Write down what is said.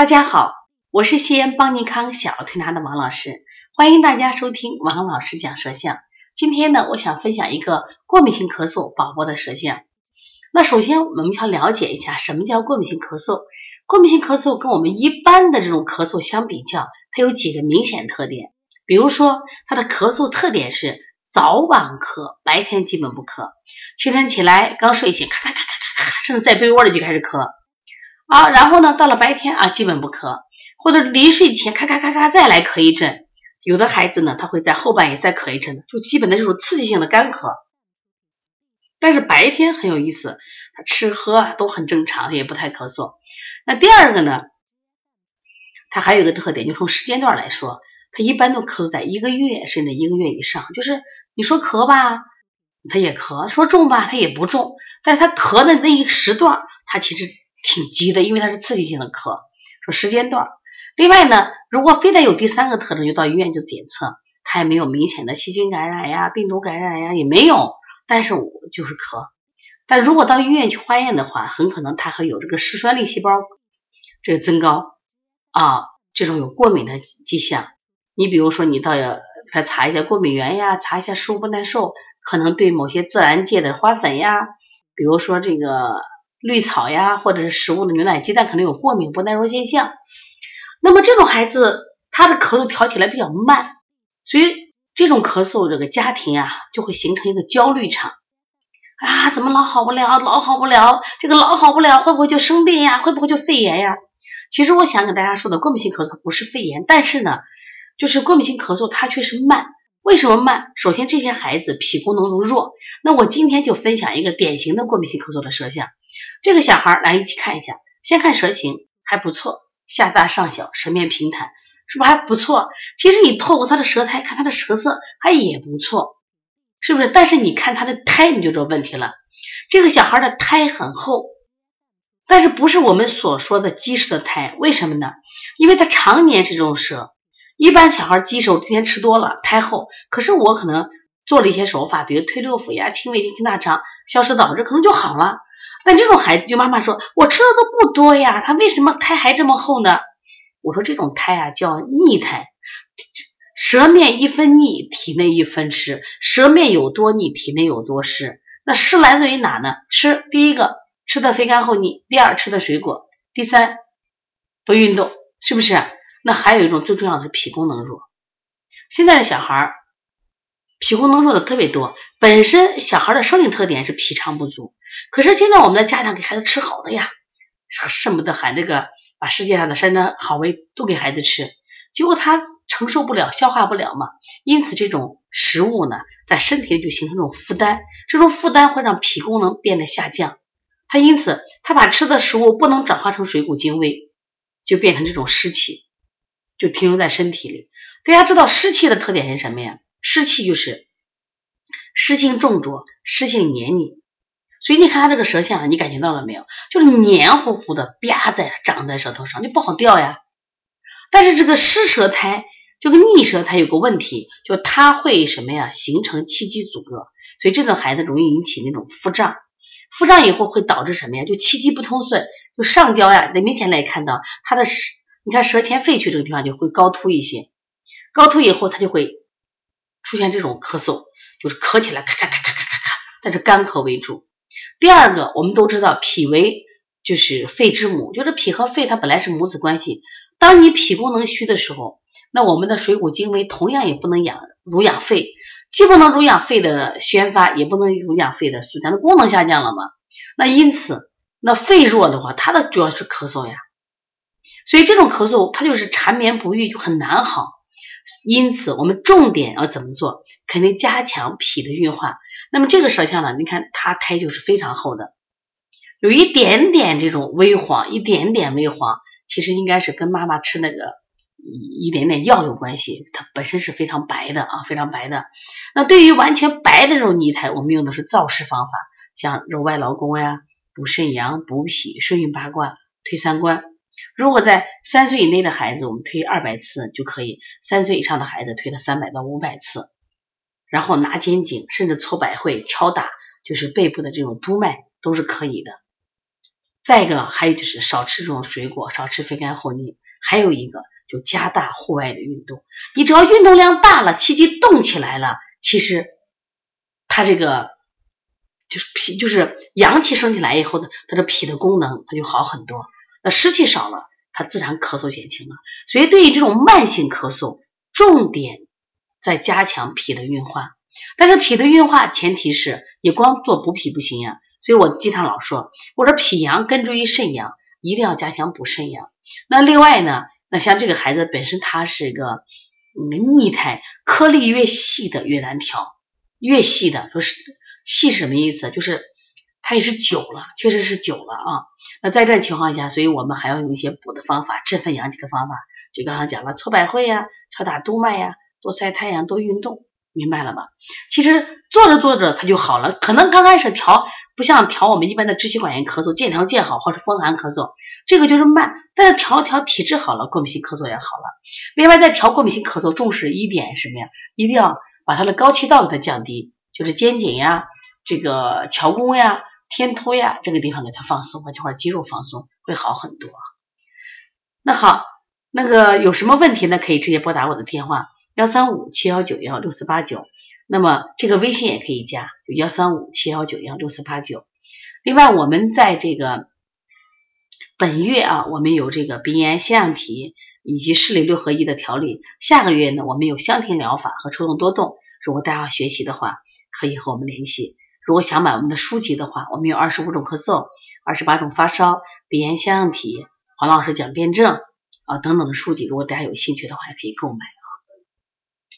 大家好，我是西安邦尼康小儿推拿的王老师，欢迎大家收听王老师讲舌象。今天呢，我想分享一个过敏性咳嗽宝宝的舌象。那首先我们要了解一下什么叫过敏性咳嗽。过敏性咳嗽跟我们一般的这种咳嗽相比较，它有几个明显特点。比如说，它的咳嗽特点是早晚咳，白天基本不咳。清晨起来刚睡醒，咔咔咔咔咔咔，甚至在被窝里就开始咳。啊，然后呢，到了白天啊，基本不咳，或者临睡前咔咔咔咔再来咳一阵。有的孩子呢，他会在后半夜再咳一阵，就基本的这种刺激性的干咳。但是白天很有意思，他吃喝都很正常，也不太咳嗽。那第二个呢，他还有一个特点，就从时间段来说，他一般都咳嗽在一个月甚至一个月以上。就是你说咳吧，他也咳；说重吧，他也不重。但是他咳的那一时段，他其实。挺急的，因为它是刺激性的咳。说时间段，另外呢，如果非得有第三个特征，就到医院就检测，它也没有明显的细菌感染呀、病毒感染呀，也没有。但是我就是咳。但如果到医院去化验的话，很可能它还有这个嗜酸粒细胞这个增高啊，这种有过敏的迹象。你比如说，你到要他查一下过敏源呀，查一下食物不耐受，可能对某些自然界的花粉呀，比如说这个。绿草呀，或者是食物的牛奶、鸡蛋可能有过敏不耐受现象。那么这种孩子，他的咳嗽调起来比较慢，所以这种咳嗽，这个家庭啊就会形成一个焦虑场啊，怎么老好不了，老好不了，这个老好不了，会不会就生病呀？会不会就肺炎呀？其实我想跟大家说的，过敏性咳嗽不是肺炎，但是呢，就是过敏性咳嗽它却是慢。为什么慢？首先，这些孩子脾功能都弱。那我今天就分享一个典型的过敏性咳嗽的舌象。这个小孩来一起看一下，先看舌形还不错，下大上小，舌面平坦，是不是还不错？其实你透过他的舌苔看他的舌色还也不错，是不是？但是你看他的苔你就知道问题了。这个小孩的苔很厚，但是不是我们所说的积食的苔？为什么呢？因为他常年是这种舌。一般小孩积食之前吃多了，苔厚。可是我可能做了一些手法，比如推六腑呀、清胃经、清大肠、消食导滞，可能就好了。但这种孩子，就妈妈说，我吃的都不多呀，他为什么苔还这么厚呢？我说这种苔啊叫腻苔，舌面一分腻，体内一分湿。舌面有多腻，体内有多湿。那湿来自于哪呢？湿，第一个吃的肥甘厚腻，第二吃的水果，第三不运动，是不是？那还有一种最重要的是脾功能弱，现在的小孩儿脾功能弱的特别多。本身小孩的生理特点是脾肠不足，可是现在我们的家长给孩子吃好的呀，恨不得喊这个把世界上的山珍好味都给孩子吃，结果他承受不了，消化不了嘛。因此这种食物呢，在身体里就形成这种负担，这种负担会让脾功能变得下降。他因此他把吃的食物不能转化成水谷精微，就变成这种湿气。就停留在身体里。大家知道湿气的特点是什么呀？湿气就是湿性重浊，湿性黏腻。所以你看他这个舌象，你感觉到了没有？就是黏糊糊的，吧在长在舌头上，就不好掉呀。但是这个湿舌苔就跟腻舌苔有个问题，就它会什么呀？形成气机阻隔，所以这种孩子容易引起那种腹胀。腹胀以后会导致什么呀？就气机不通顺，就上焦呀。你明显来看到他的舌。你看舌前肺区这个地方就会高凸一些，高凸以后它就会出现这种咳嗽，就是咳起来咔咔咔咔咔咔咔，但是干咳为主。第二个，我们都知道脾为就是肺之母，就是脾和肺它本来是母子关系。当你脾功能虚的时候，那我们的水谷精微同样也不能养濡养肺，既不能濡养肺的宣发，也不能濡养肺的肃降，那功能下降了嘛？那因此，那肺弱的话，它的主要是咳嗽呀。所以这种咳嗽它就是缠绵不愈，就很难好。因此我们重点要怎么做？肯定加强脾的运化。那么这个舌象呢？你看它苔就是非常厚的，有一点点这种微黄，一点点微黄，其实应该是跟妈妈吃那个一一点点药有关系。它本身是非常白的啊，非常白的。那对于完全白的这种泥苔，我们用的是燥湿方法，像揉外劳宫呀、补肾阳、补脾、顺运八卦、推三关。如果在三岁以内的孩子，我们推二百次就可以；三岁以上的孩子，推了三百到五百次。然后拿肩颈，甚至搓百会、敲打，就是背部的这种督脉都是可以的。再一个还有就是少吃这种水果，少吃肥甘厚腻，还有一个就加大户外的运动。你只要运动量大了，气机动起来了，其实它这个就是脾，就是阳气升起来以后的，它的脾的功能它就好很多。那湿气少了，它自然咳嗽减轻了。所以对于这种慢性咳嗽，重点在加强脾的运化。但是脾的运化前提是你光做补脾不行呀。所以我经常老说，我说脾阳根植于肾阳，一定要加强补肾阳。那另外呢，那像这个孩子本身他是一个嗯逆态，颗粒越细的越难调，越细的说是细是什么意思？就是它也是久了，确实是久了啊。那在这情况下，所以我们还要用一些补的方法，振奋阳气的方法。就刚刚讲了，搓百会呀，敲打督脉呀，多晒太阳，多运动，明白了吧？其实做着做着它就好了，可能刚开始调。不像调我们一般的支气管炎咳嗽，见调见好，或者风寒咳嗽，这个就是慢。但是调调体质好了，过敏性咳嗽也好了。另外，在调过敏性咳嗽，重视一点什么呀？一定要把它的高气道给它降低，就是肩颈呀、这个桥弓呀、天突呀这个地方给它放松，把这块肌肉放松，会好很多。那好，那个有什么问题呢？可以直接拨打我的电话幺三五七幺九幺六四八九。那么这个微信也可以加，就幺三五七幺九幺六四八九。另外，我们在这个本月啊，我们有这个鼻炎、腺样体以及视力六合一的调理。下个月呢，我们有香甜疗法和抽动多动。如果大家要学习的话，可以和我们联系。如果想买我们的书籍的话，我们有二十五种咳嗽、二十八种发烧、鼻炎、腺样体、黄老师讲辩证啊等等的书籍。如果大家有兴趣的话，也可以购买。